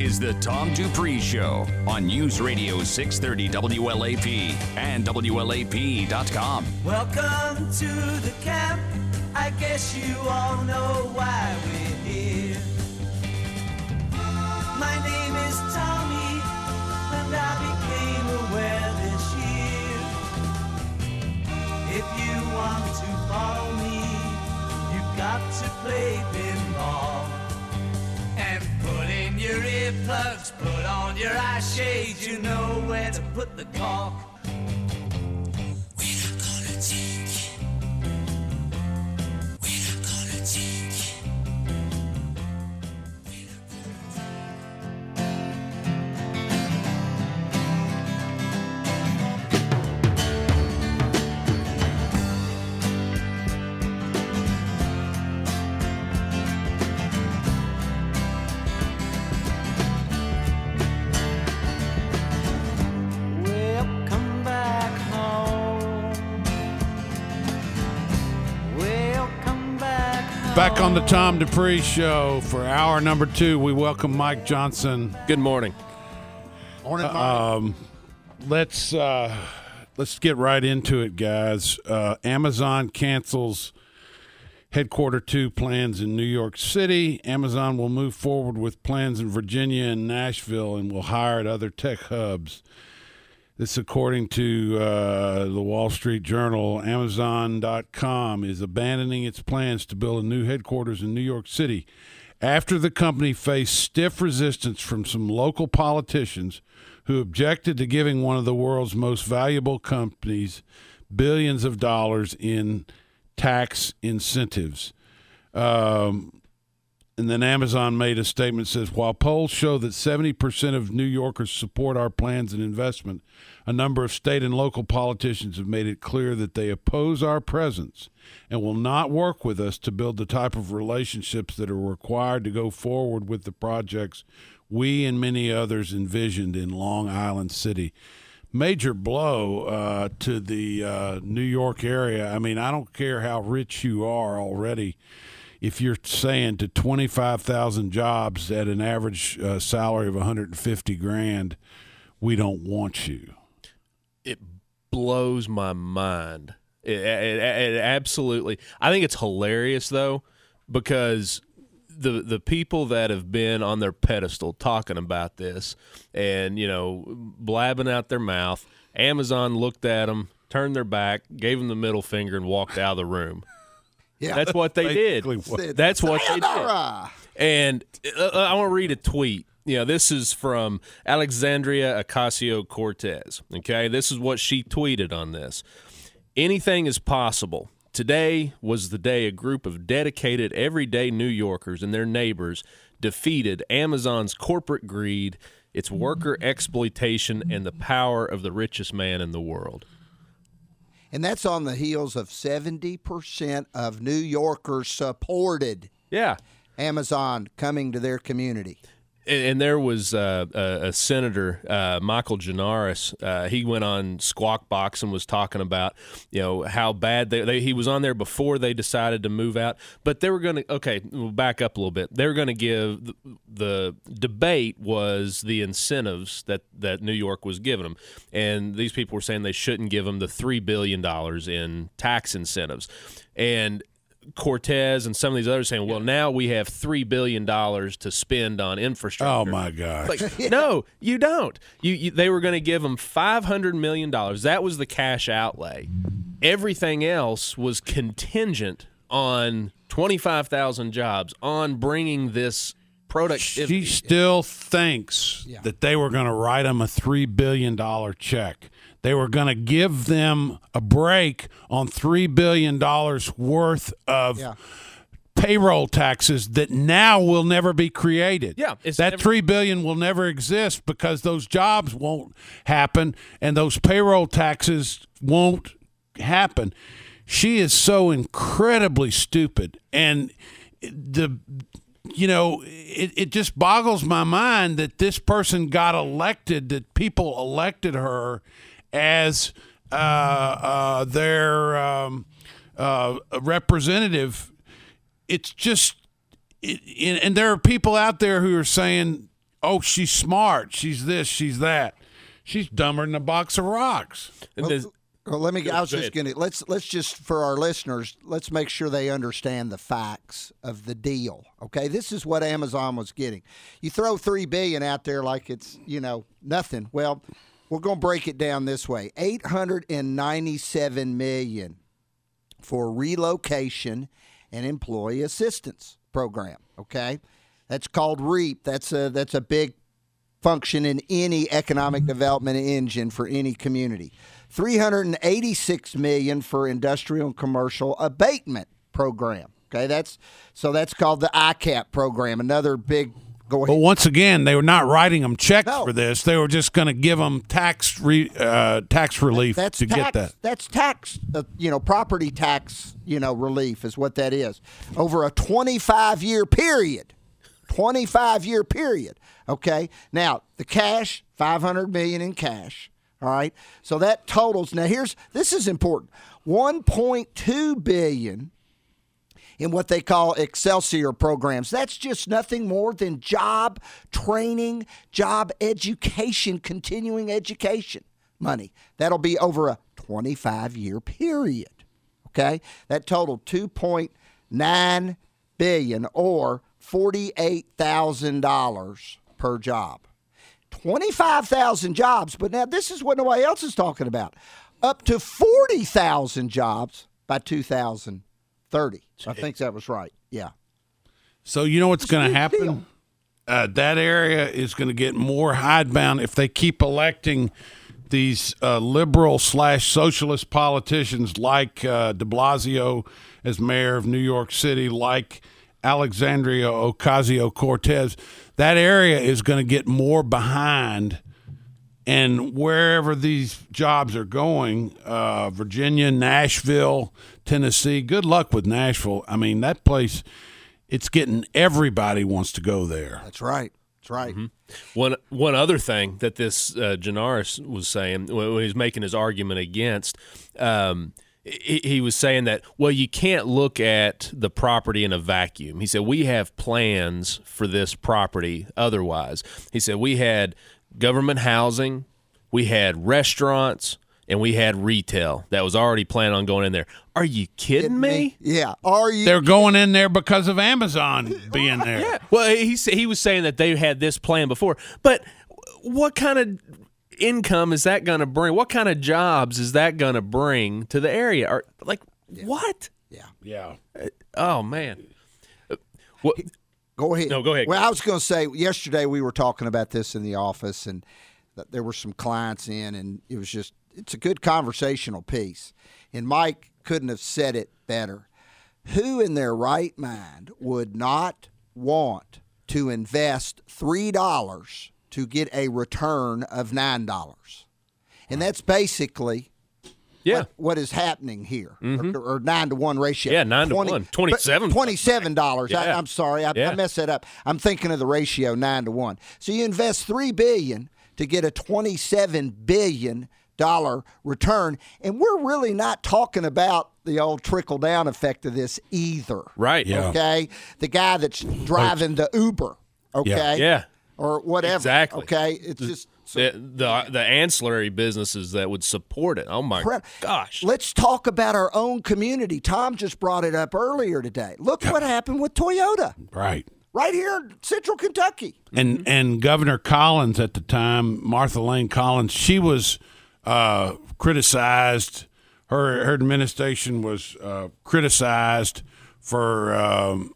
is the Tom Dupree Show on News Radio 630 WLAP and WLAP.com. Welcome to the camp. I guess you all know why we're here. My name is Tommy, and I became aware this year. If you want to follow me, you've got to play pinball. Your earplugs, put on your eye shades, you know where to put the cork. Back on the Tom Dupree Show for hour number two, we welcome Mike Johnson. Good morning. Um, let's uh, let's get right into it, guys. Uh, Amazon cancels headquarter two plans in New York City. Amazon will move forward with plans in Virginia and Nashville, and will hire at other tech hubs. This, according to uh, the Wall Street Journal, Amazon.com is abandoning its plans to build a new headquarters in New York City after the company faced stiff resistance from some local politicians who objected to giving one of the world's most valuable companies billions of dollars in tax incentives. Um, and then Amazon made a statement says while polls show that 70% of New Yorkers support our plans and investment, a number of state and local politicians have made it clear that they oppose our presence and will not work with us to build the type of relationships that are required to go forward with the projects we and many others envisioned in Long Island City. Major blow uh, to the uh, New York area. I mean, I don't care how rich you are already if you're saying to 25,000 jobs at an average uh, salary of 150 grand, we don't want you. It blows my mind. It, it, it absolutely. I think it's hilarious though, because the the people that have been on their pedestal talking about this and you know blabbing out their mouth, Amazon looked at them, turned their back, gave them the middle finger, and walked out of the room. Yeah. That's what they did. What- That's what they did. And uh, I want to read a tweet. Know, this is from Alexandria Ocasio Cortez. Okay. This is what she tweeted on this Anything is possible. Today was the day a group of dedicated, everyday New Yorkers and their neighbors defeated Amazon's corporate greed, its worker exploitation, and the power of the richest man in the world. And that's on the heels of 70% of New Yorkers supported Yeah. Amazon coming to their community. And, and there was uh, a, a senator, uh, Michael Gianaris. Uh, he went on Squawk Box and was talking about, you know, how bad they, they. He was on there before they decided to move out, but they were going to. Okay, we'll back up a little bit. They were going to give the, the debate was the incentives that that New York was giving them, and these people were saying they shouldn't give them the three billion dollars in tax incentives, and Cortez and some of these others saying, well, now we have $3 billion to spend on infrastructure. Oh my gosh! Like, no, you don't. You, you they were going to give them five hundred million dollars. That was the cash outlay. Everything else was contingent on twenty five thousand jobs on bringing this productivity. she still thinks that they were going to write them a three billion dollar check. They were going to give them a break on three billion dollars worth of Yeah. payroll taxes that now will never be created. Yeah, that never- three billion will never exist because those jobs won't happen and those payroll taxes won't happen. She is so incredibly stupid, and the you know it, it just boggles my mind that this person got elected that people elected her as uh, uh, their um, uh, representative it's just it, and and there are people out there who are saying oh, she's smart. She's this. She's that. She's dumber than a box of rocks. And there's- Well, let me. I was Go just ahead. going to let's let's just for our listeners, let's make sure they understand the facts of the deal. Okay, this is what Amazon was getting. You throw three billion out there like it's you know nothing. Well, we're going to break it down this way: eight hundred and ninety-seven million for relocation and employee assistance program. Okay, that's called REAP. That's a that's a big function in any economic mm-hmm. development engine for any community. 386 million for industrial and commercial abatement program. Okay, that's so that's called the ICAP program. Another big go But once again, they were not writing them checks No. for this. They were just going to give them tax re, uh, tax relief That's to tax, get that. That's tax, uh, you know, property tax, you know, relief is what that is over a 25 year period. 25 year period. Okay. Now the cash, 500 million in cash. All right. So that totals. Now here's this is important. 1.2 billion in what they call Excelsior programs. That's just nothing more than job training, job education, continuing education money. That'll be over a 25 year period. Okay? That totaled 2.9 billion or $48,000 per job. 25,000 jobs, but now this is what nobody else is talking about. Up to 40,000 jobs by 2030. I think that was right. Yeah. So you know what's going to happen? Uh, that area is going to get more hidebound if they keep electing these uh, liberal slash socialist politicians like uh, De Blasio as mayor of New York City, like Alexandria Ocasio Cortez. That area is going to get more behind and wherever these jobs are going, uh, Virginia, Nashville, Tennessee. Good luck with Nashville. I mean, that place, it's getting everybody wants to go there. That's right. That's right. One one other thing that this uh, Gianaris was saying when when he was making his argument against, um, he, he was saying that well, you can't look at the property in a vacuum. He said we have plans for this property. Otherwise, he said we had government housing, we had restaurants, and we had retail that was already planning on going in there. Are you kidding me? Yeah. Are you? They're going in there because of Amazon being there. Yeah. Well, he sa- he was saying that they had this plan before, but what kind of income is that going to bring? What kind of jobs is that going to bring to the area? Or like what? Yeah. Yeah. Oh man. What? Go ahead. No, go ahead. Well, I was going to say yesterday we were talking about this in the office, and th- there were some clients in, and it was just it's a good conversational piece. And Mike couldn't have said it better. Who in their right mind would not want to invest three dollars to get a return of nine dollars? And that's basically Yeah. what, what is happening here, or, or nine to one ratio. Mm-hmm. Yeah, nine to one. 27. Twenty-seven dollars. Yeah. I'm sorry, I, Yeah. I messed that up. I'm thinking of the ratio nine to one. So you invest three billion to get a twenty-seven billion dollar return, and we're really not talking about the old trickle down effect of this either. Right. Yeah. Okay, the guy that's driving the Uber. Okay. Yeah. Or whatever. Exactly. Okay. It's just. The, the the ancillary businesses that would support it. Oh my Crap. gosh. Let's talk about our own community. Tom just brought it up earlier today. Look what happened with Toyota Right. right here in Central Kentucky. And and Governor Collins at the time, Martha Layne Collins, she was uh, criticized. Her her administration was uh, criticized for um,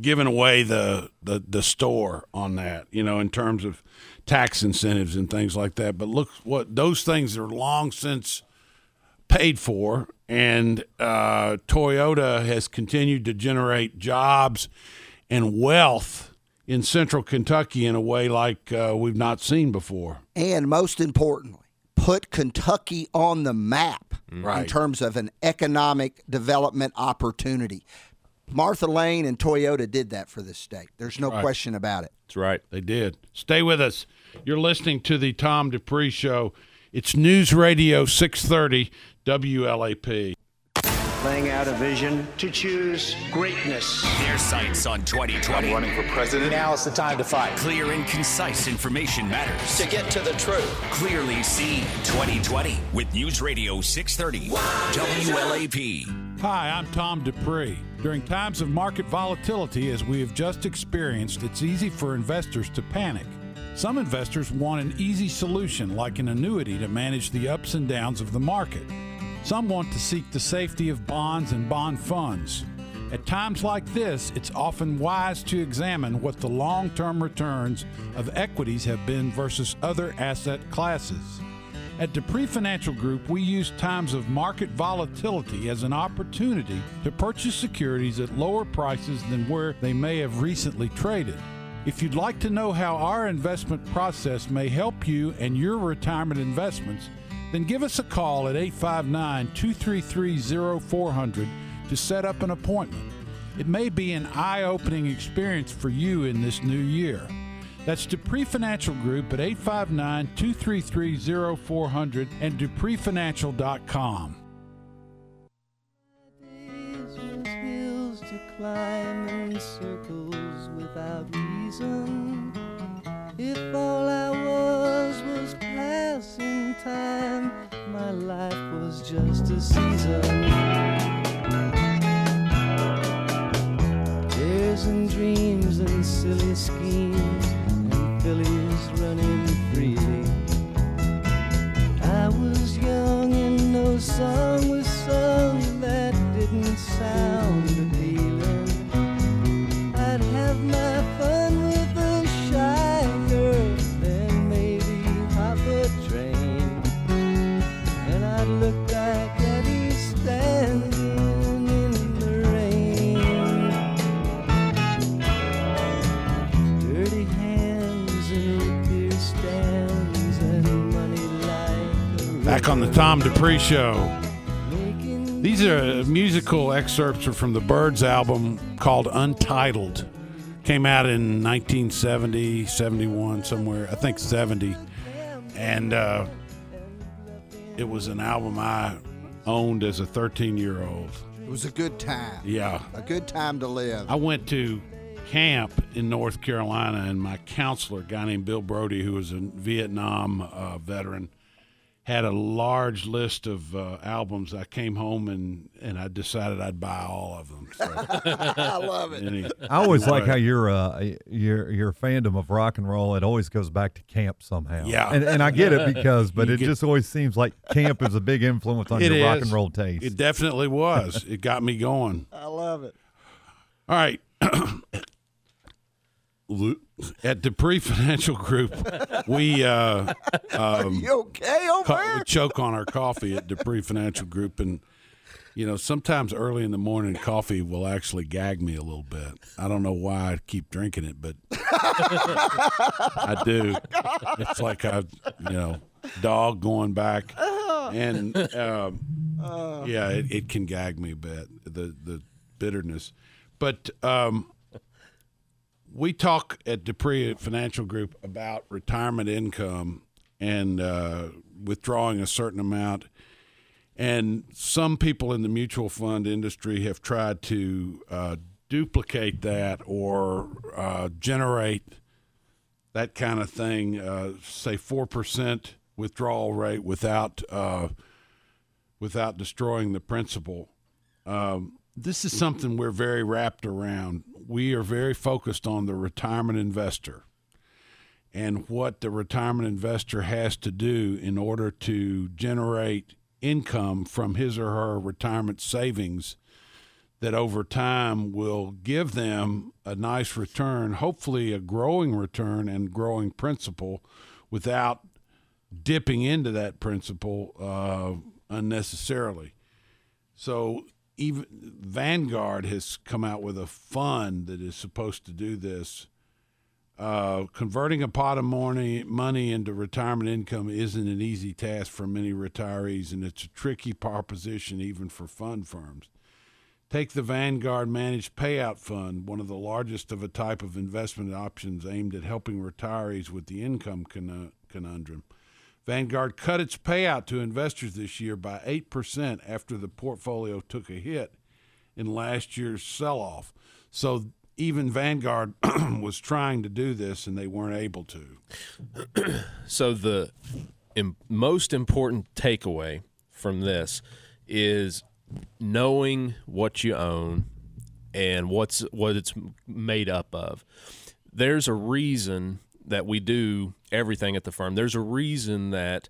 giving away the, the the store on that. You know, in terms of tax incentives and things like that. But look, what those things are long since paid for, and uh, Toyota has continued to generate jobs and wealth in central Kentucky in a way like uh, we've not seen before. And most importantly, put Kentucky on the map in terms of an economic development opportunity. Martha Layne and Toyota did that for this state. There's no question about it. That's right. They did. Stay with us. You're listening to the Tom Dupree Show. It's News Radio 630 WLAP. Laying out a vision to choose greatness. Their sights on 2020. running for president. Now is the time to fight. Clear and concise information matters. To get to the truth. Clearly see 2020 with News Radio 630 WLAP. Hi, I'm Tom Dupree. During times of market volatility, as we have just experienced, it's easy for investors to panic. Some investors want an easy solution, like an annuity, to manage the ups and downs of the market. Some want to seek the safety of bonds and bond funds. At times like this, it's often wise to examine what the long term returns of equities have been versus other asset classes. At Dupree Financial Group, we use times of market volatility as an opportunity to purchase securities at lower prices than where they may have recently traded. If you'd like to know how our investment process may help you and your retirement investments, then give us a call at 859 233 0400 to set up an appointment. It may be an eye opening experience for you in this new year. That's Dupree Financial Group at 859 233 0400 and dupreefinancial.com. If all I time, my life was just a season. Tears and dreams and silly schemes and fillies running Back on the Tom Dupree Show. These are musical excerpts are from the Byrds album called Untitled. Came out in 1970, 71, somewhere. I think 70. And uh, it was an album I owned as a 13 year old. It was a good time. Yeah. A good time to live. I went to camp in North Carolina, and my counselor, a guy named Bill Brody, who was a Vietnam uh, veteran, had a large list of uh, albums. I came home and, and I decided I'd buy all of them. So, I love it. any- I always like how your uh, your your fandom of rock and roll. It always goes back to camp somehow. Yeah. and, and I get it because, but You it get- just always seems like camp is a big influence on It your rock and roll taste. It definitely was. It got me going. I love it. All right. At Dupree Financial Group, we uh, You okay over co- we choke on our coffee at Dupree Financial Group, and you know sometimes early in the morning, coffee will actually gag me a little bit. I don't know why I keep drinking it, but I do. It's like a you know dog going back, and um, yeah, it, it can gag me a bit. The the bitterness, but. Um, we talk at Dupree Financial Group about retirement income and uh, withdrawing a certain amount. And some people in the mutual fund industry have tried to uh, duplicate that or uh, generate that kind of thing, uh, say four percent withdrawal rate without uh, without destroying the principal. Um, this is something we're very wrapped around. We are very focused on the retirement investor and what the retirement investor has to do in order to generate income from his or her retirement savings that over time will give them a nice return, hopefully a growing return and growing principal without dipping into that principal uh, unnecessarily. So even Vanguard has come out with a fund that is supposed to do this. Uh, converting a pot of money money into retirement income isn't an easy task for many retirees, and it's a tricky proposition even for fund firms. Take the Vanguard Managed Payout Fund, one of the largest of a type of investment options aimed at helping retirees with the income con- conundrum. Vanguard cut its payout to investors this year by 8% after the portfolio took a hit in last year's sell off. So even Vanguard was trying to do this and they weren't able to. So the im- most important takeaway from this is knowing what you own and what's what it's made up of. There's a reason that we do everything at the firm. There's a reason that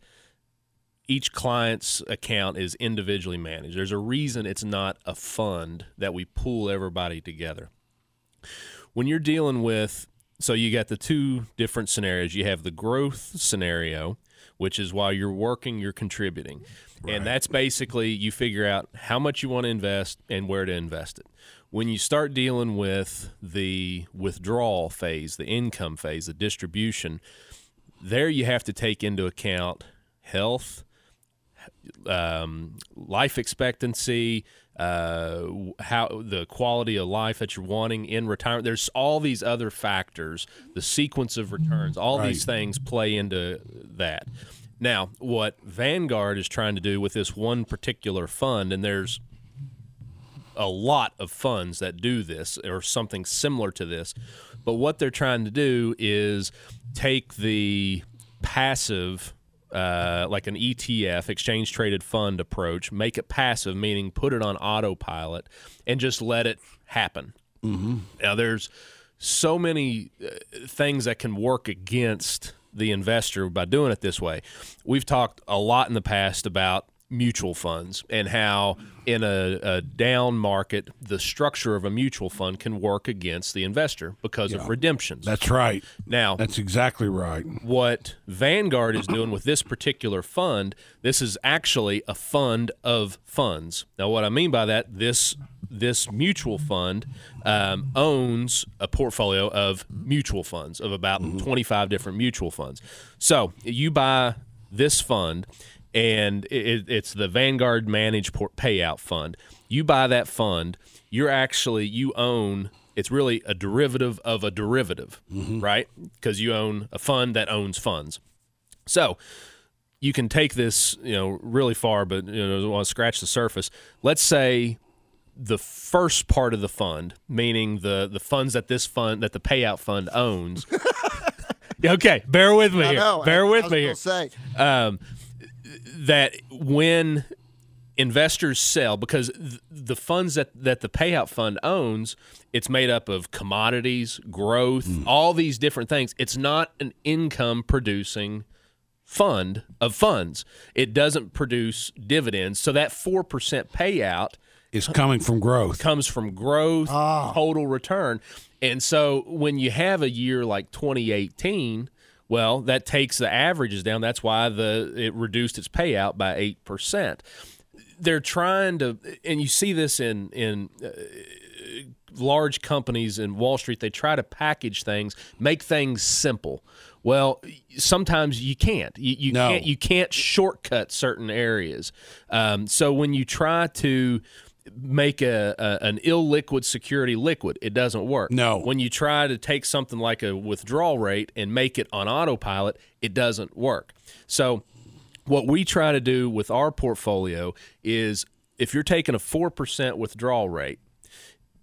each client's account is individually managed. There's a reason it's not a fund that we pool everybody together. When you're dealing with so you got the two different scenarios. You have the growth scenario, which is while you're working, you're contributing. And that's basically you figure out how much you want to invest and where to invest it. When you start dealing with the withdrawal phase, the income phase, the distribution, there you have to take into account health, um, life expectancy, uh, how the quality of life that you're wanting in retirement. There's all these other factors, the sequence of returns, all these things play into that. Now, what Vanguard is trying to do with this one particular fund, and there's a lot of funds that do this or something similar to this. But what they're trying to do is take the passive, uh, like an ETF, exchange traded fund approach, make it passive, meaning put it on autopilot and just let it happen. Mm-hmm. Now, there's so many uh, things that can work against the investor by doing it this way. We've talked a lot in the past about mutual funds and how in a, a down market the structure of a mutual fund can work against the investor because of redemptions That's right. now That's exactly right. what Vanguard is doing with this particular fund, this is actually a fund of funds. Now, what I mean by that, this this mutual fund um, owns a portfolio of mutual funds of about 25 different mutual funds. So you buy this fund, and it, it's the Vanguard Managed Port Payout Fund. You buy that fund, you're actually you own. It's really a derivative of a derivative, right? Because you own a fund that owns funds. So you can take this, you know, really far, but you know, want to scratch the surface. Let's say the first part of the fund, meaning the the funds that this fund that the payout fund owns. okay, bear with me I here. know. bear with me here Say, um, that when investors sell because the funds that, that the payout fund owns it's made up of commodities growth mm. all these different things. It's not an income producing fund of funds. It doesn't produce dividends. So that 4% payout is coming from growth. comes from growth, ah. total return. And so when you have a year like 2018, well, that takes the averages down. That's why the it reduced its payout by 8%. They're trying to and you see this in in uh, large companies in Wall Street, they try to package things, make things simple. Well, sometimes you can't. You, you No. can't. You can't shortcut certain areas. Um, so when you try to make a, a an illiquid security liquid, it doesn't work. No. When you try to take something like a withdrawal rate and make it on autopilot, it doesn't work. So what we try to do with our portfolio is if you're taking a 4% withdrawal rate,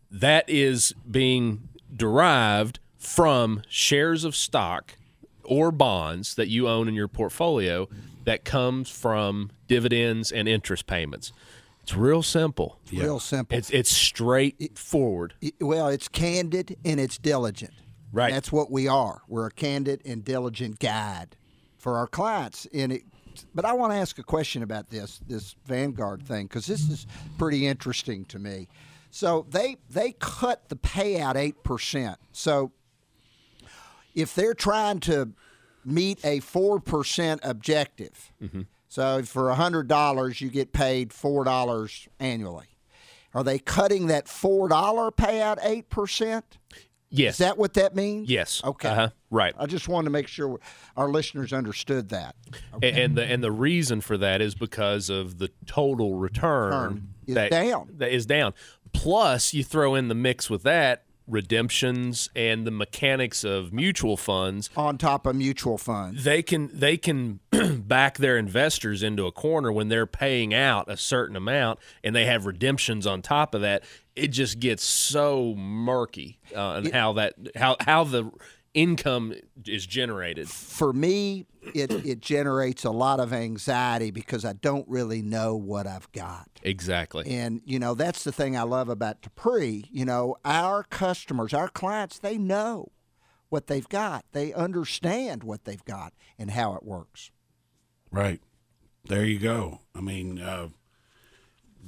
that is being derived from shares of stock or bonds that you own in your portfolio that comes from dividends and interest payments. It's real simple. real simple. It's it's straightforward. It- well, it's candid and it's diligent. Right. That's what we are. We're a candid and diligent guide for our clients. And it, but I want to ask a question about this this Vanguard thing because this is pretty interesting to me. So they they cut the payout eight percent. So if they're trying to meet a four percent objective, mm-hmm. So for hundred dollars you get paid four dollars annually. Are they cutting that four dollar payout eight percent? Yes. Is that what that means? yes. Okay. Uh-huh. Right. I just wanted to make sure our listeners understood that. A- And the and the reason for that is because of the total return Return is that, down. That is down. Plus, you throw in the mix with that redemptions and the mechanics of mutual funds on top of mutual funds. They can they can back their investors into a corner when they're paying out a certain amount and they have redemptions on top of that. It just gets so murky uh, and how that how how the income is generated. For me, it, it generates a lot of anxiety because I don't really know what I've got. Exactly. And, you know, that's the thing I love about Dupree. You know, our customers, our clients, they know what they've got, they understand what they've got and how it works. Right. There you go. I mean, uh,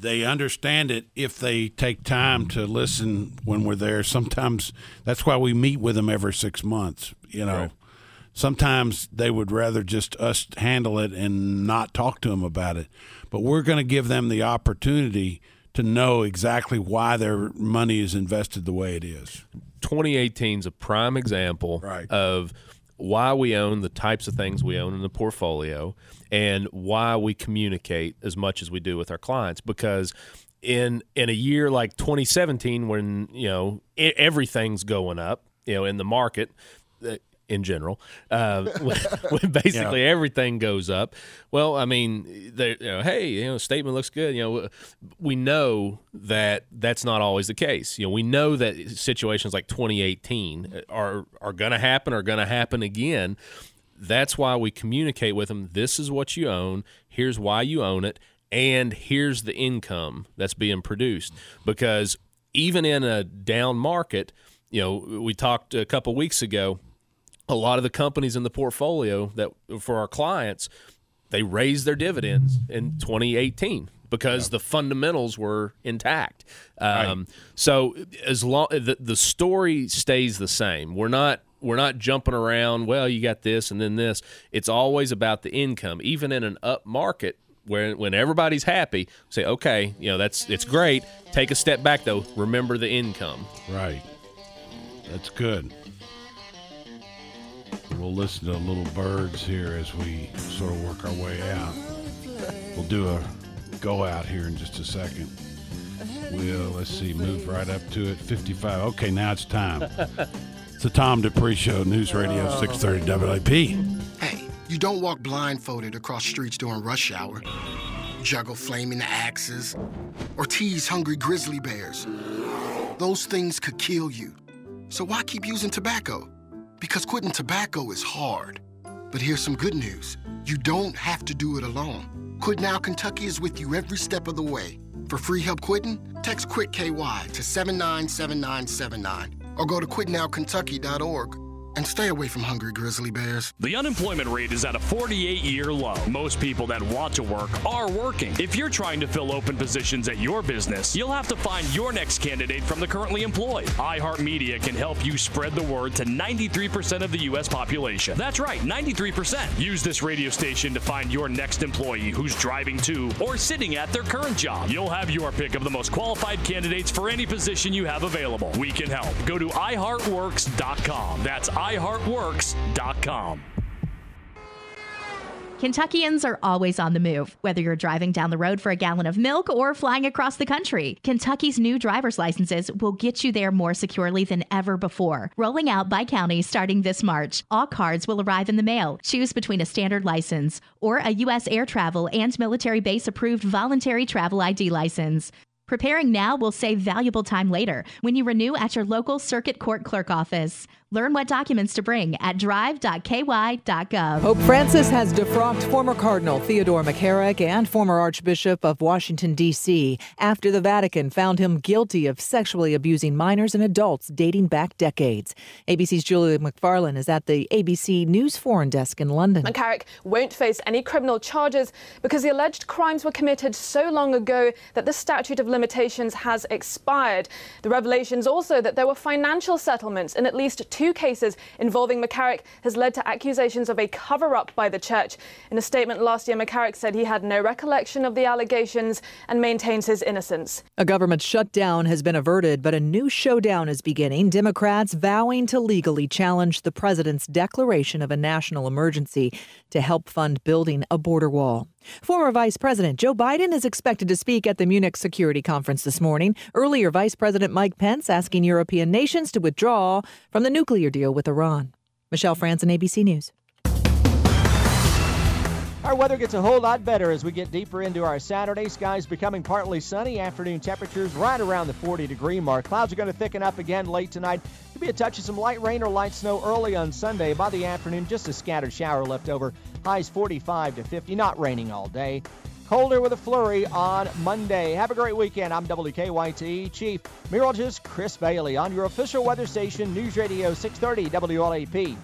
they understand it if they take time to listen when we're there. Sometimes that's why we meet with them every six months. You know, right. sometimes they would rather just us handle it and not talk to them about it. But we're going to give them the opportunity to know exactly why their money is invested the way it is. 2018 is a prime example right. of why we own the types of things we own in the portfolio and why we communicate as much as we do with our clients. Because in in a year like 2017 when you know everything's going up you know in the market uh, in general, uh, when, basically yeah. everything goes up. Well, I mean, you know, hey, you know, statement looks good. You know, we know that that's not always the case. You know, we know that situations like 2018 are are going to happen, are going to happen again. That's why we communicate with them. This is what you own. Here's why you own it, and here's the income that's being produced. Because even in a down market, you know, we talked a couple weeks ago a lot of the companies in the portfolio that for our clients they raised their dividends in 2018 because yeah. the fundamentals were intact. Um, right. So as long the, the story stays the same, we're not we're not jumping around. Well, you got this and then this. It's always about the income, even in an up market. Where, when everybody's happy, say, okay, you know that's it's great. Take a step back though. Remember the income. Right. That's good. We'll listen to Little Byrds here as we sort of work our way out. We'll do a go out here in just a second. We'll, let's see, move right up to it. 55. Okay, now it's time. it's the Tom Dupree Show, News Radio 630 WAP. Hey, you don't walk blindfolded across streets during rush hour, juggle flaming axes, or tease hungry grizzly bears. Those things could kill you. So why keep using tobacco? Because quitting tobacco is hard. But here's some good news you don't have to do it alone. Quit Now Kentucky is with you every step of the way. For free help quitting, text QUIT KY to 797979 or go to quitnowkentucky.org and stay away from hungry grizzly bears. The unemployment rate is at a 48 year low. Most people that want to work are working. If you're trying to fill open positions at your business, you'll have to find your next candidate from the currently employed. iHeartMedia can help you spread the word to 93% of the U.S. population. That's right, 93%. Use this radio station to find your next employee who's driving to or sitting at their current job. You'll have your pick of the most qualified candidates for any position you have available. We can help. Go to iHeartWorks.com. That's iHeartWorks.com iHeartWorks.com. Kentuckians are always on the move, whether you're driving down the road for a gallon of milk or flying across the country. Kentucky's new driver's licenses will get you there more securely than ever before. Rolling out by county starting this March, all cards will arrive in the mail. Choose between a standard license or a U.S. air travel and military base approved voluntary travel ID license. Preparing now will save valuable time later when you renew at your local circuit court clerk office. Learn what documents to bring at drive.ky.gov. Pope Francis has defrocked former Cardinal Theodore McCarrick and former Archbishop of Washington, D.C. after the Vatican found him guilty of sexually abusing minors and adults dating back decades. ABC's Julia McFarlane is at the ABC News Foreign Desk in London. McCarrick won't face any criminal charges because the alleged crimes were committed so long ago that the statute of limitations has expired. The revelations also that there were financial settlements in at least two cases involving McCarrick has led to accusations of a cover up by the church. In a statement last year, McCarrick said he had no recollection of the allegations and maintains his innocence. A government shutdown has been averted, but a new showdown is beginning. Democrats vowing to legally challenge the president's declaration of a national emergency to help fund building a border wall. Former Vice President Joe Biden is expected to speak at the Munich Security Conference this morning. Earlier, Vice President Mike Pence asking European nations to withdraw from the nuclear deal with Iran. Michelle Franzen, ABC News. Our weather gets a whole lot better as we get deeper into our Saturday. Skies becoming partly sunny. Afternoon temperatures right around the 40 degree mark. Clouds are going to thicken up again late tonight. Could be a touch of some light rain or light snow early on Sunday. By the afternoon, just a scattered shower left over. Highs 45 to 50. Not raining all day. Colder with a flurry on Monday. Have a great weekend. I'm WKYT Chief Meteorologist Chris Bailey on your official weather station, News Radio 630 WLAP.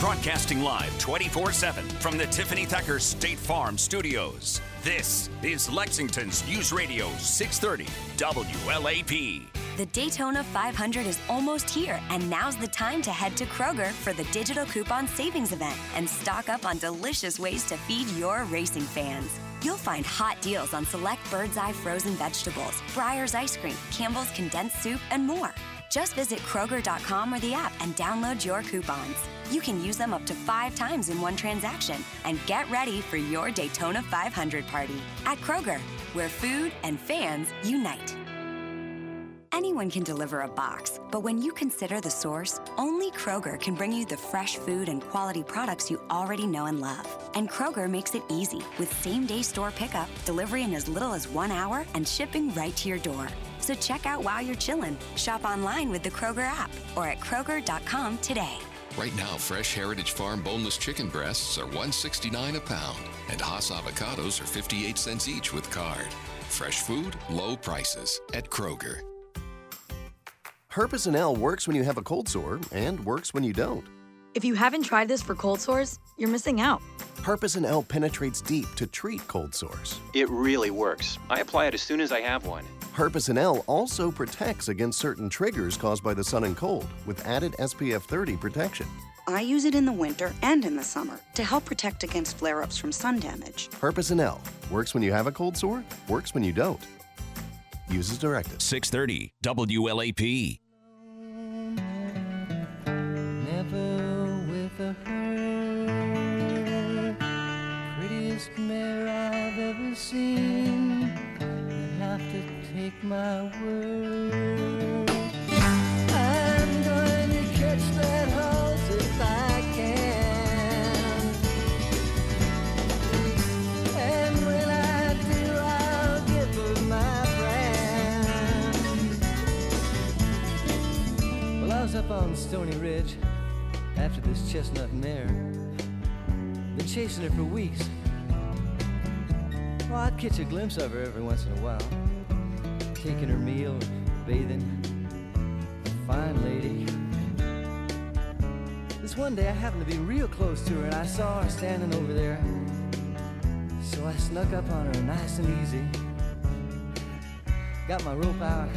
Broadcasting live 24 7 from the Tiffany Thacker State Farm Studios. This is Lexington's News Radio 630 WLAP. The Daytona 500 is almost here, and now's the time to head to Kroger for the digital coupon savings event and stock up on delicious ways to feed your racing fans. You'll find hot deals on select Bird's Eye frozen vegetables, Breyer's ice cream, Campbell's condensed soup, and more. Just visit Kroger.com or the app and download your coupons. You can use them up to five times in one transaction and get ready for your Daytona 500 party at Kroger, where food and fans unite. Anyone can deliver a box, but when you consider the source, only Kroger can bring you the fresh food and quality products you already know and love. And Kroger makes it easy with same day store pickup, delivery in as little as one hour, and shipping right to your door. So check out while you're chilling. Shop online with the Kroger app or at Kroger.com today. Right now, fresh Heritage Farm boneless chicken breasts are 169 a pound, and Hass avocados are 58 cents each with card. Fresh food, low prices at Kroger. Herpecin-L works when you have a cold sore and works when you don't. If you haven't tried this for cold sores, you're missing out. Herpecin-L penetrates deep to treat cold sores. It really works. I apply it as soon as I have one. Herpecin-L also protects against certain triggers caused by the sun and cold with added SPF 30 protection. I use it in the winter and in the summer to help protect against flare ups from sun damage. Herpecin-L works when you have a cold sore, works when you don't. Uses as directed. 630 WLAP. A hurt. Prettiest mare I've ever seen. You have to take my word. Chasing her for weeks. Well, I'd catch a glimpse of her every once in a while. Taking her meal, bathing. Fine lady. This one day I happened to be real close to her and I saw her standing over there. So I snuck up on her nice and easy. Got my rope out.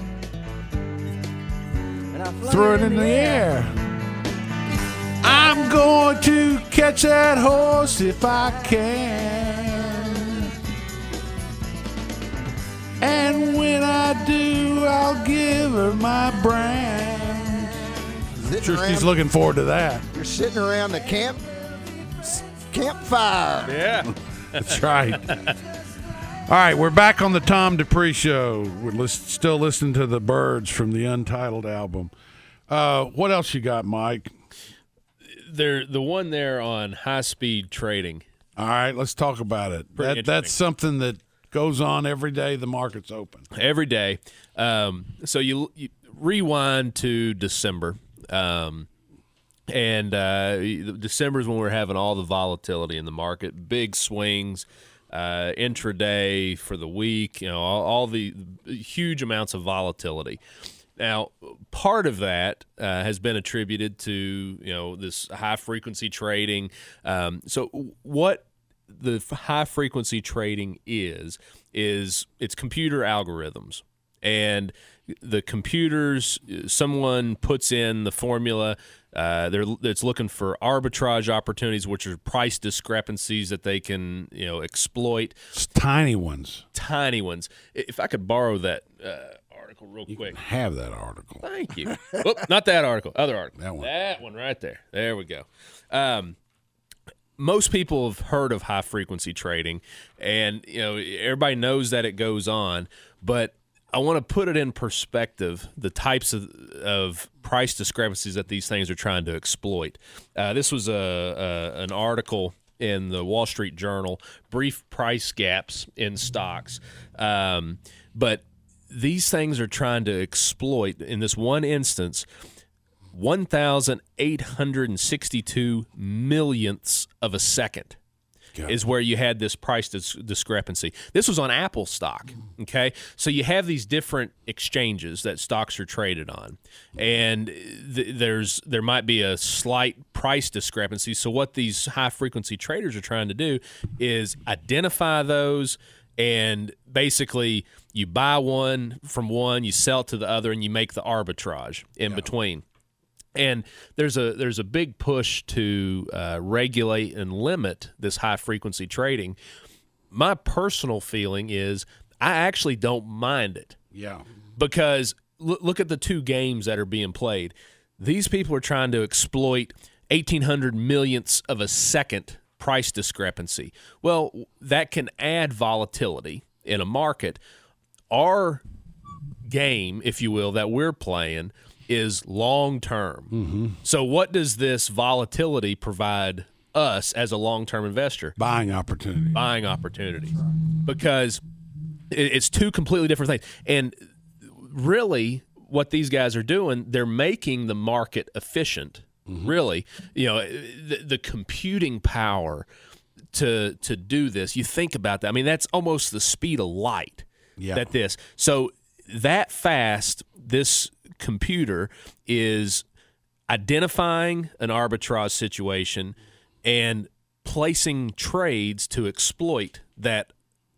And I Throw it in the air. I'm going to catch that horse if I can. And when I do, I'll give her my brand. Sitting Sure, she's looking forward to that. You're sitting around the camp campfire. Yeah. That's right. All right, we're back on the Tom Dupree show. We're lis- still listening to the Byrds from the Untitled album. Uh, what else you got, Mike? There, the one there on high speed trading. All right, let's talk about it. That, that's something that goes on every day the market's open. every day. Um, so you, you rewind to December, um, and uh, December is when we're having all the volatility in the market, big swings, uh, intraday for the week. You know, all, all the huge amounts of volatility. Now, part of that uh, has been attributed to you know this high frequency trading. Um, so, what the high frequency trading is is it's computer algorithms and the computers, someone puts in the formula. Uh, they're it's looking for arbitrage opportunities, which are price discrepancies that they can you know exploit. It's tiny ones. Tiny ones. If I could borrow that uh, article real quick. Have that article. Thank you. Oop, not that article. Other article. That one. That one right there. There we go. Um, most people have heard of high frequency trading, and you know everybody knows that it goes on. But I want to put it in perspective the types of, of price discrepancies that these things are trying to exploit. Uh, this was a, a an article in the Wall Street Journal, brief price gaps in stocks, um, but these things are trying to exploit in this one instance 1,862 millionths of a second is where you had this price dis- discrepancy. This was on Apple stock. Okay. So you have these different exchanges that stocks are traded on. And th- there's there might be a slight price discrepancy. So what these high frequency traders are trying to do is identify those and basically you buy one from one, you sell to the other, and you make the arbitrage in between. And there's a there's a big push to uh, regulate and limit this high frequency trading. My personal feeling is I actually don't mind it Yeah. because look, look at the two games that are being played. These people are trying to exploit 1800 millionths of a second price discrepancy. Well, that can add volatility in a market. Our game, if you will, that we're playing is long term. Mm-hmm. So, what does this volatility provide us as a long term investor? Buying opportunity. Buying opportunity. Because it's two completely different things. And really, what these guys are doing, they're making the market efficient. Mm-hmm. Really, you know, the, the computing power to to do this. You think about that. I mean, that's almost the speed of light. Yeah. That this so that fast, this computer is identifying an arbitrage situation and placing trades to exploit that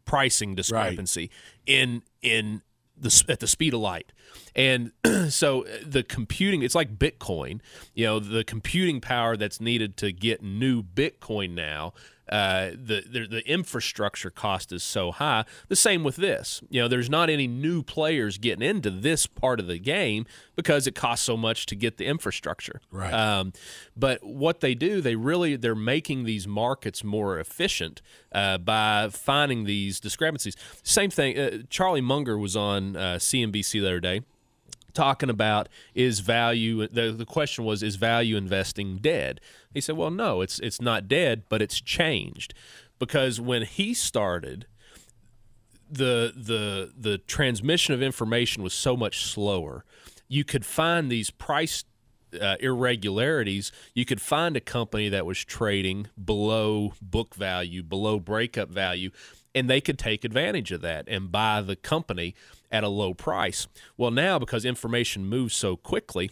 pricing discrepancy in in the at the speed of light. And so uh, the computing it's like Bitcoin, you know, the computing power that's needed to get new Bitcoin now uh, the, the the infrastructure cost is so high. The same with this. You know, there's not any new players getting into this part of the game because it costs so much to get the infrastructure. Right. Um, but what they do, they really they're making these markets more efficient uh, by finding these discrepancies. Same thing. Uh, Charlie Munger was on uh, CNBC the other day talking about is value the, the question was is value investing dead? He said well no it's it's not dead but it's changed. Because when he started the the the transmission of information was so much slower. You could find these price uh, irregularities. You could find a company that was trading below book value below breakup value and they could take advantage of that and buy the company at a low price. Well now because information moves so quickly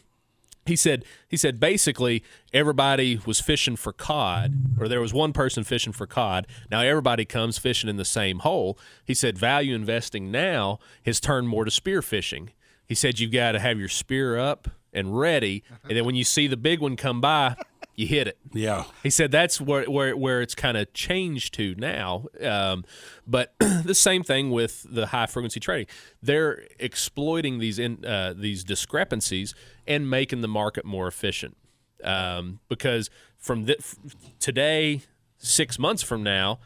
he said he said basically everybody was fishing for cod or there was one person fishing for cod. Now everybody comes fishing in the same hole. He said value investing now has turned more to spear fishing. He said you've got to have your spear up and ready and then when you see the big one come by you hit it Yeah. he said that's where where, where it's kind of changed to now. Um, but the same thing with the high frequency trading. They're exploiting these in, uh, these discrepancies and making the market more efficient. Um, because from th- today, six months from now,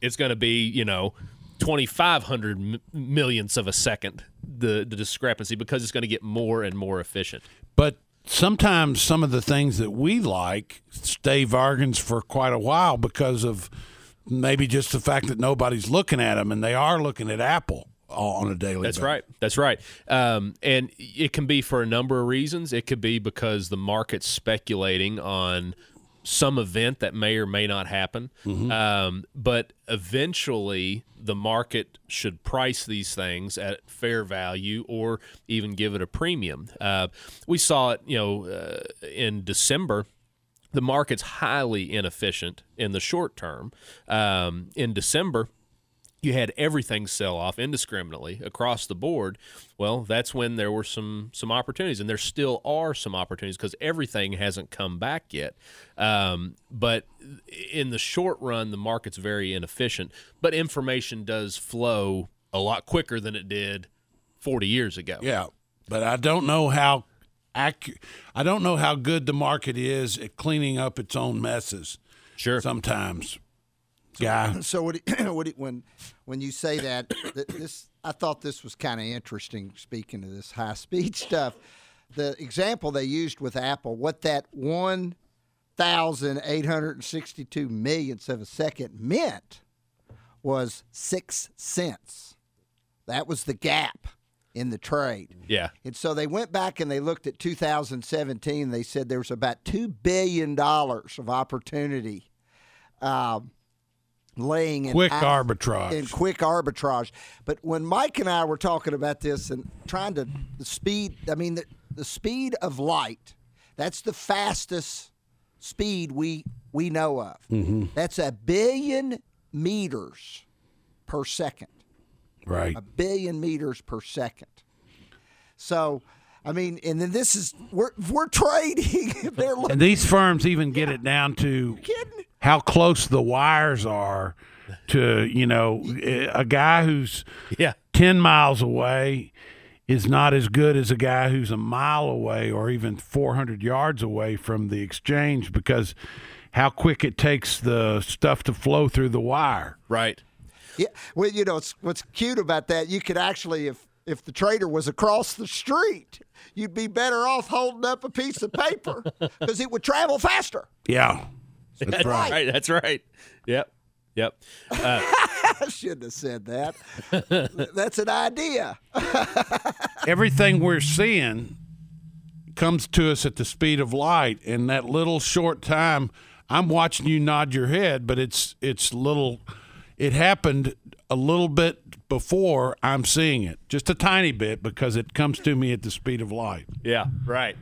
it's going to be you know. 2500 m- millionths of a second the the discrepancy because it's going to get more and more efficient But sometimes some of the things that we like stay bargains for quite a while because of maybe just the fact that nobody's looking at them and they are looking at Apple on a daily basis. That's basis. right. That's right. Um, and it can be for a number of reasons. It could be because the market's speculating on some event that may or may not happen. Um, but eventually, the market should price these things at fair value or even give it a premium. Uh, we saw it, you know, uh, in December the market's highly inefficient in the short term. Um, in December, you had everything sell off indiscriminately across the board. Well, that's when there were some some opportunities, and there still are some opportunities because everything hasn't come back yet. Um, but in the short run, the market's very inefficient. But information does flow a lot quicker than it did 40 years ago. Yeah, but I don't know how accu- I don't know how good the market is at cleaning up its own messes. Sure. Sometimes, yeah. So what? what when when you say that, th- this I thought this was kind of interesting. Speaking of this high speed stuff, the example they used with Apple, what that one thousand eight hundred sixty two millionths of a second meant was six cents. That was the gap in the trade. Yeah. And so they went back and they looked at 2017. They said there was about two billion dollars of opportunity um, laying in Quick arbitrage. in quick arbitrage. But when Mike and I were talking about this and trying to the speed, I mean the, the speed of light. That's the fastest speed we we know of. Mhm. That's a billion meters per second Right. a billion meters per second. So, I mean, and then this is we're we're trading. They're And these firms even get it down to how close the wires are to, you know, a guy who's yeah. 10 miles away is not as good as a guy who's a mile away or even 400 yards away from the exchange because how quick it takes the stuff to flow through the wire. Right. yeah. Well, you know, it's, what's cute about that? You could actually, if if the trader was across the street, you'd be better off holding up a piece of paper because it would travel faster. Yeah. That's right. That's right. Yep. Yep. Uh, I shouldn't have said that. That's an idea. everything we're seeing comes to us at the speed of light in that little short time i'm watching you nod your head but it's it's little it happened a little bit before i'm seeing it just a tiny bit because it comes to me at the speed of light Yeah, right.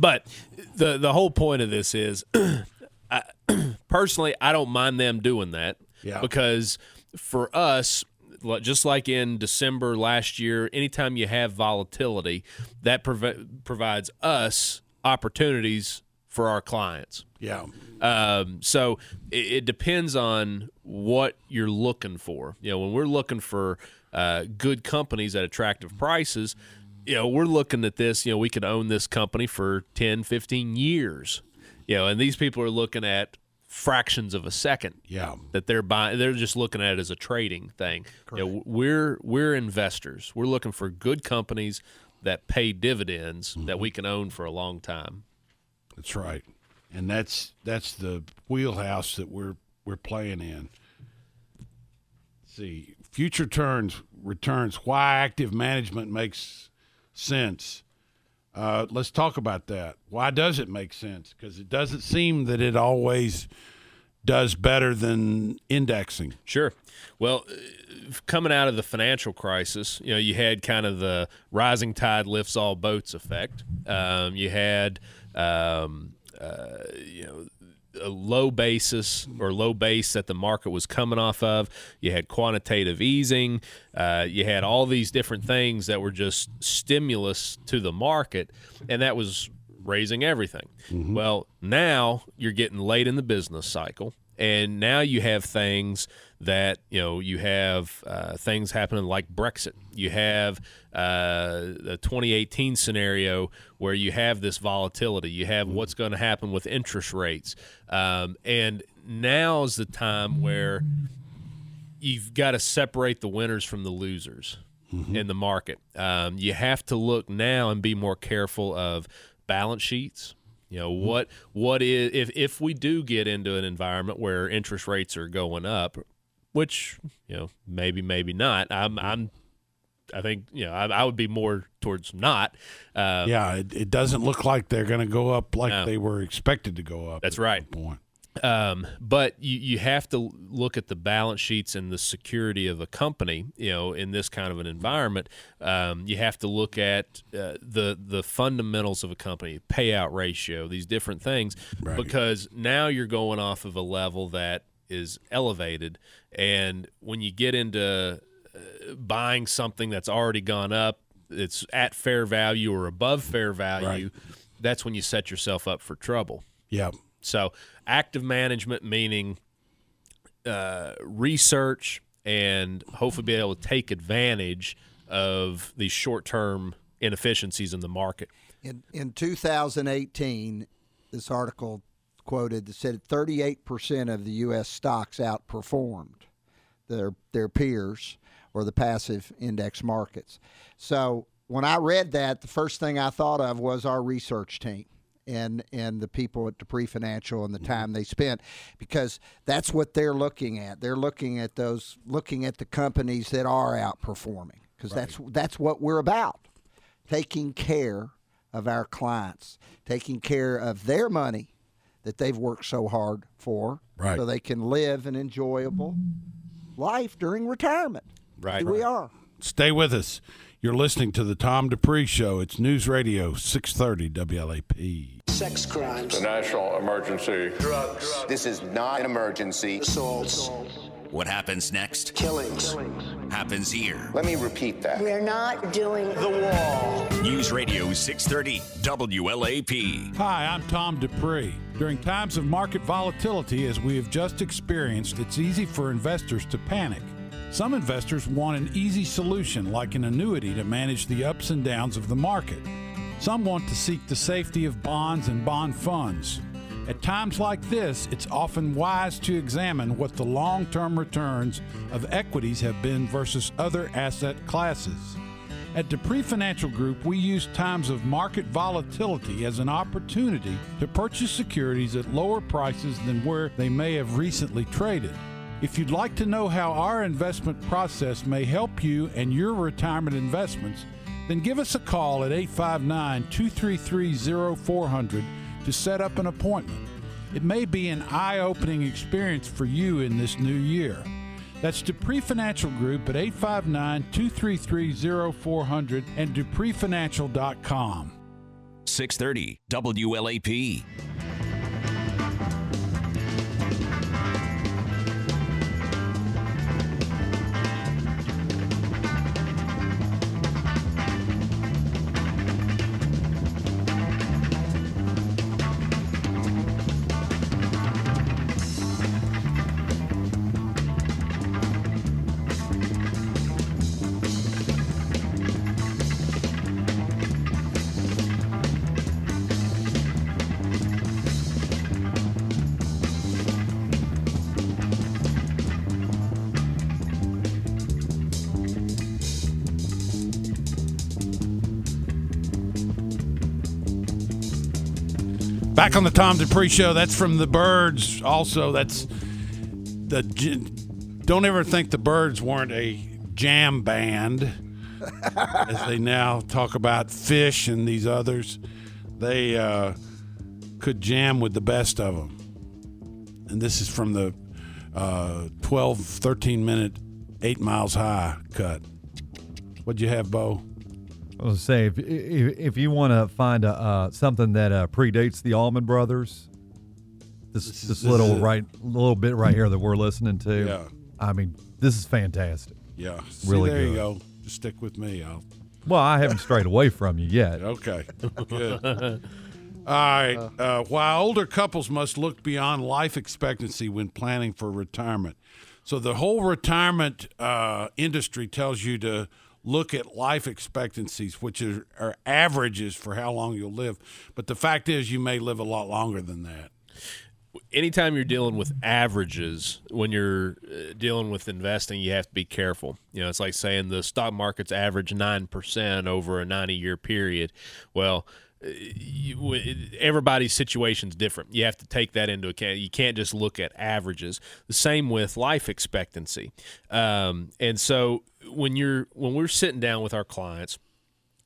But the the whole point of this is, I, personally, I don't mind them doing that. Yeah. Because for us, just like in December last year, anytime you have volatility, that prov- provides us opportunities for our clients. yeah Um, so it, it depends on what you're looking for. You know, when we're looking for uh, good companies at attractive prices, you know, we're looking at this, you know, we could own this company for 10, 15 years. You know, and these people are looking at fractions of a second. Yeah. That they're buying they're just looking at it as a trading thing. You know, we're we're investors. We're looking for good companies that pay dividends that mm-hmm. we can own for a long time. that's right and that's that's the wheelhouse that we're we're playing in Let's see future turns returns why active management makes sense uh, let's talk about that why does it make sense because it doesn't seem that it always does better than indexing Sure. Well, uh, coming out of the financial crisis, you know, you had kind of the rising tide lifts all boats effect. Um, you had, um, uh, you know, a low basis or low base that the market was coming off of. You had quantitative easing. Uh, you had all these different things that were just stimulus to the market, and that was raising everything. Well, now you're getting late in the business cycle, and now you have things that you know you have uh, things happening like Brexit. You have uh, the 2018 scenario where you have this volatility. You have what's going to happen with interest rates, um, and now's the time where you've got to separate the winners from the losers in the market. Um, you have to look now and be more careful of balance sheets. You know what what is if if we do get into an environment where interest rates are going up, which you know maybe maybe not. I'm I'm I think you know I, I would be more towards not. Uh, yeah it, it doesn't look like they're going to go up like No. they were expected to go up That's right. point. Um, but you, you have to look at the balance sheets and the security of a company. You know, in this kind of an environment, um, you have to look at uh, the the fundamentals of a company, payout ratio, these different things, because now you're going off of a level that is elevated, and when you get into uh, buying something that's already gone up, it's at fair value or above fair value. That's when you set yourself up for trouble. Yeah. So active management meaning uh, research and hopefully be able to take advantage of these short-term inefficiencies in the market. In in 2018, this article quoted that said 38% of the U.S. stocks outperformed their their peers or the passive index markets. So when I read that, the first thing I thought of was our research team and and the people at Dupree Financial and the mm-hmm. time they spent because that's what they're looking at. They're looking at those looking at the companies that are outperforming because that's that's what we're about. Taking care of our clients, taking care of their money that they've worked so hard for Right. so they can live an enjoyable life during retirement. Right. Here we are. Stay with us. You're listening to the Tom Dupree Show. It's News Radio 630 WLAP. Sex crimes. The national emergency. Drugs. This is not an emergency. Assaults. What happens next? Killings. Happens here. Let me repeat that. We're not doing the wall. News Radio 630 WLAP. Hi, I'm Tom Dupree. During times of market volatility, as we have just experienced, it's easy for investors to panic. Some investors want an easy solution, like an annuity, to manage the ups and downs of the market. Some want to seek the safety of bonds and bond funds. At times like this, it's often wise to examine what the long term returns of equities have been versus other asset classes. At Dupree Financial Group, we use times of market volatility as an opportunity to purchase securities at lower prices than where they may have recently traded. If you'd like to know how our investment process may help you and your retirement investments, then give us a call at 859 233 0400 to set up an appointment. It may be an eye opening experience for you in this new year. That's Dupree Financial Group at 859 233 0400 and dupreefinancial.com. 630 WLAP. Back on the Tom Dupree Show. That's from the Byrds. Also, that's the. Don't ever think the Byrds weren't a jam band, as they now talk about Phish and these others. They uh, could jam with the best of them. And this is from the uh, 12, 13 minute, eight miles high cut. What'd you have, Bo? I was say if if, if you want to find a, uh, something that uh, predates the Allman Brothers, this this, this little is- right little bit right here that we're listening to. Yeah. I mean, this is fantastic. Yeah. See, really there good. you go. Just stick with me. I'll Well, I haven't strayed away from you yet. Okay, good. All right. Uh, while older couples must look beyond life expectancy when planning for retirement, so the whole retirement uh, industry tells you to look at life expectancies, which are, are averages for how long you'll live. But the fact is, you may live a lot longer than that. anytime you're dealing with averages when you're uh, dealing with investing you have to be careful you know it's like saying the stock market's average 9% over a 90 year period well everybody's situation's different. You have to take that into account. You can't just look at averages. The same with life expectancy. Um, and so when you're when we're sitting down with our clients,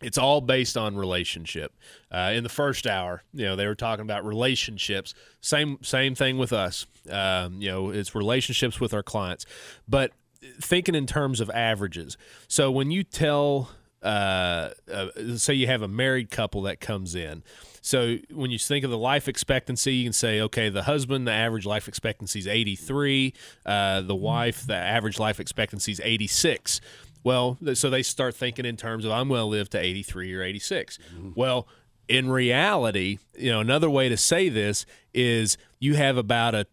it's all based on relationship. Uh, in the first hour, you know, they were talking about relationships. Same same thing with us. Um, you know, it's relationships with our clients, but thinking in terms of averages. So when you tell, uh, uh, say you have a married couple that comes in, So when you think of the life expectancy, you can say, okay, the husband, the average life expectancy is 83. Uh, the wife, the average life expectancy is 86. Well, so they start thinking in terms of I'm going to live to 83 or 86. Well, in reality, you know, another way to say this is you have about a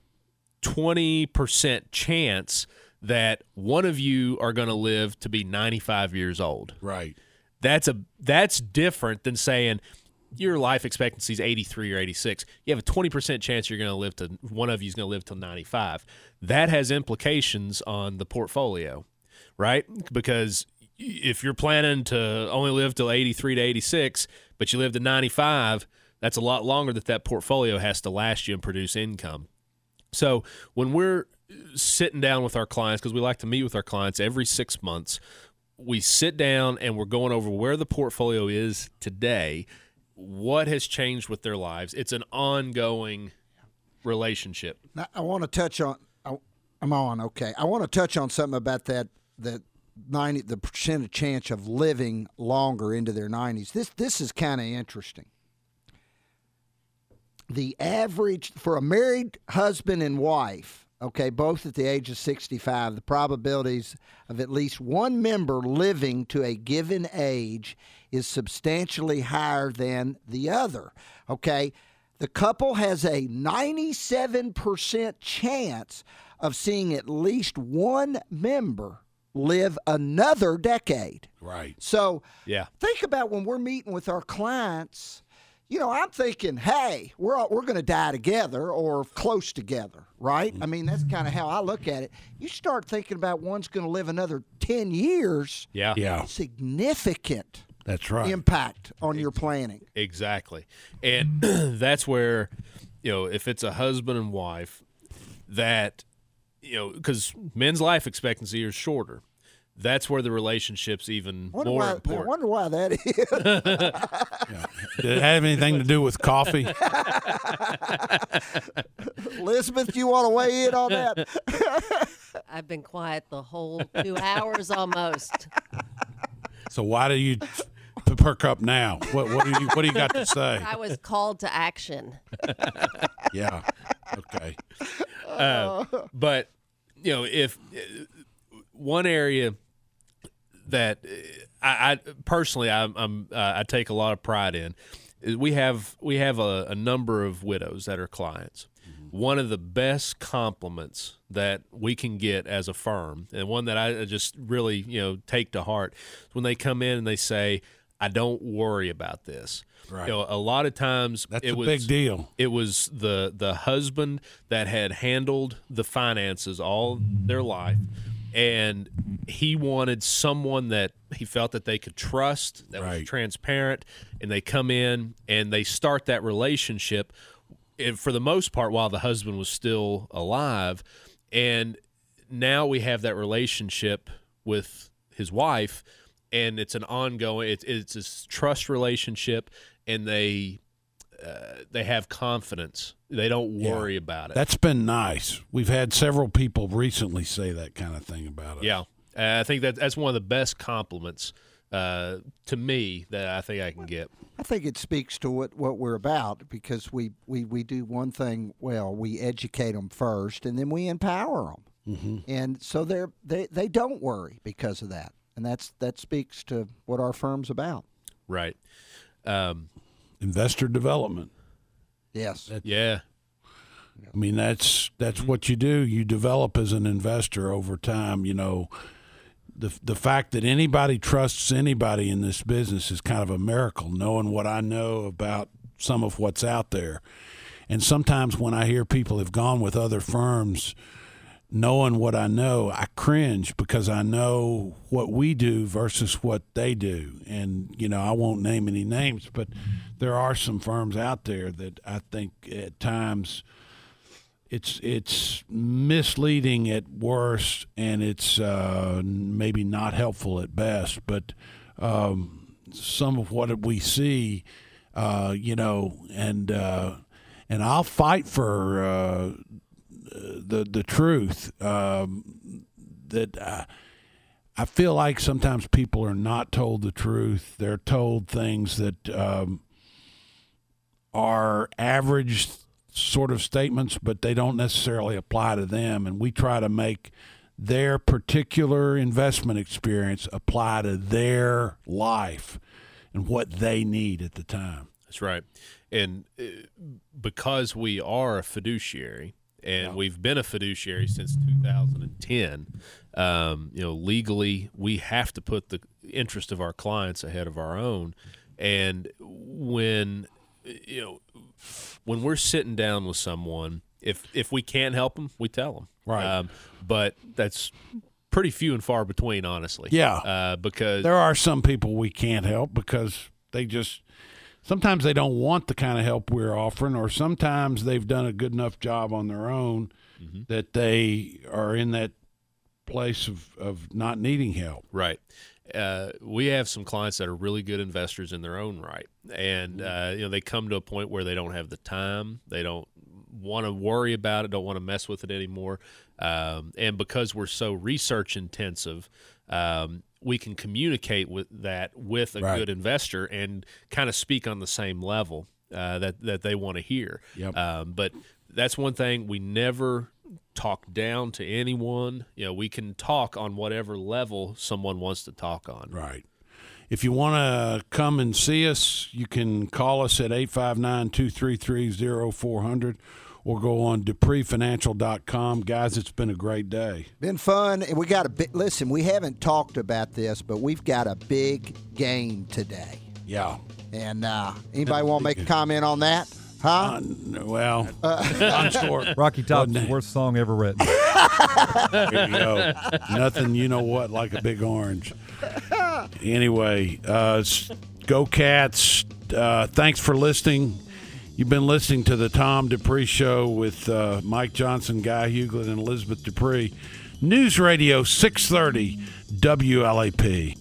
20% chance that one of you are going to live to be 95 years old. Right. That's a that's different than saying your life expectancy is 83 or 86. You have a 20% chance you're going to live to one of you is going to live till 95. That has implications on the portfolio, right? Because if you're planning to only live till 83 to 86, but you live to 95, that's a lot longer that that portfolio has to last you and produce income. So when we're sitting down with our clients, because we like to meet with our clients every six months, we sit down and we're going over where the portfolio is today, what has changed with their lives. It's an ongoing relationship. Now, I want to touch on. I, I'm on. Okay, I want to touch on something about that. That ninety, the percentage chance of living longer into their nineties. This this is kind of interesting. The average for a married husband and wife, okay, both at the age of 65, the probabilities of at least one member living to a given age is substantially higher than the other. Okay, the couple has a 97% chance of seeing at least one member live another decade. Right. So Yeah. think about when we're meeting with our clients. You know, I'm thinking, hey, we're all, we're going to die together or close together, right? Mm-hmm. I mean, that's kind of how I look at it. You start thinking about one's going to live another ten years. Yeah. Yeah. Significant That's right. impact on your planning. Exactly. And that's where, you know, if it's a husband and wife that, you know, because men's life expectancy is shorter, that's where the relationship's even Wonder more why, I important. wonder why that is. Did it have anything to do with coffee? Elizabeth, you want to weigh in on that? I've been quiet the whole two hours almost. So why do you perk up now? What what do you what do you got to say? I was called to action. Yeah. Okay. Uh, but you know, if uh, one area that uh, I, I personally I'm, I'm uh, I take a lot of pride in we have we have a, a number of widows that are clients. One of the best compliments that we can get as a firm, and one that I just really you know take to heart, is when they come in and they say, "I don't worry about this." Right. You know, a lot of times That's it a was big deal. it was the the husband that had handled the finances all their life and he wanted someone that he felt that they could trust that was transparent and they come in and they start that relationship and for the most part while the husband was still alive. And now we have that relationship with his wife and it's an ongoing it's it's a trust relationship and they uh, they have confidence they don't worry about it That's been nice. We've had several people recently say that kind of thing about us. yeah Uh, i think that that's one of the best compliments uh, to me that i think i can get I think it speaks to what, what we're about because we, we, we do one thing well. We educate them first, and then we empower them, Mm-hmm. and so they're they they don't worry because of that, and that's that speaks to what our firm's about. right um, Investor development. Yes. yeah I mean that's that's what you do. You develop as an investor over time. You know, the the fact that anybody trusts anybody in this business is kind of a miracle. Knowing what I know about some of what's out there, and sometimes when I hear people have gone with other firms, knowing what I know, I cringe because I know what we do versus what they do. And, you know, I won't name any names, but there are some firms out there that I think at times it's it's misleading at worst and it's uh, maybe not helpful at best. But um, some of what we see, uh, you know, and uh, and I'll fight for uh, the the truth um, that uh, I feel like sometimes people are not told the truth. They're told things that um, are average sort of statements, but they don't necessarily apply to them. And we try to make their particular investment experience apply to their life and what they need at the time. That's right. And uh, because we are a fiduciary, and we've been a fiduciary since 2010. Um, you know, legally, we have to put the interest of our clients ahead of our own. And when you know, when we're sitting down with someone, if if we can't help them, we tell them. Right. Um, but that's pretty few and far between, honestly. Yeah. Uh, because There are some people we can't help because they just sometimes they don't want the kind of help we're offering, or sometimes they've done a good enough job on their own that they are in that place of, of not needing help. Right. Uh, we have some clients that are really good investors in their own right, and uh, you know they come to a point where they don't have the time, they don't want to worry about it, don't want to mess with it anymore, um, and because we're so research intensive, um, we can communicate with that with a Right. good investor and kind of speak on the same level uh, that that they want to hear. Yep. Um, but that's one thing we never talk down to anyone. You know, we can talk on whatever level someone wants to talk on. Right. If you want to come and see us, you can call us at 859 233 0400 or go on dupreefinancial.com. Guys, it's been a great day. Been fun. And we got a bit. Listen, we haven't talked about this, but we've got a big game today. Yeah. And uh, anybody want to make a comment on that? Huh? well, I'm sure. Rocky Top's Wasn't the worst song ever written. There you go. Nothing, you know what, like a big orange. Anyway, uh, go Cats. Uh, thanks for listening. You've been listening to the Tom Dupree Show with uh, Mike Johnson, Guy Huglet, and Elizabeth Dupree. News Radio 630 WLAP.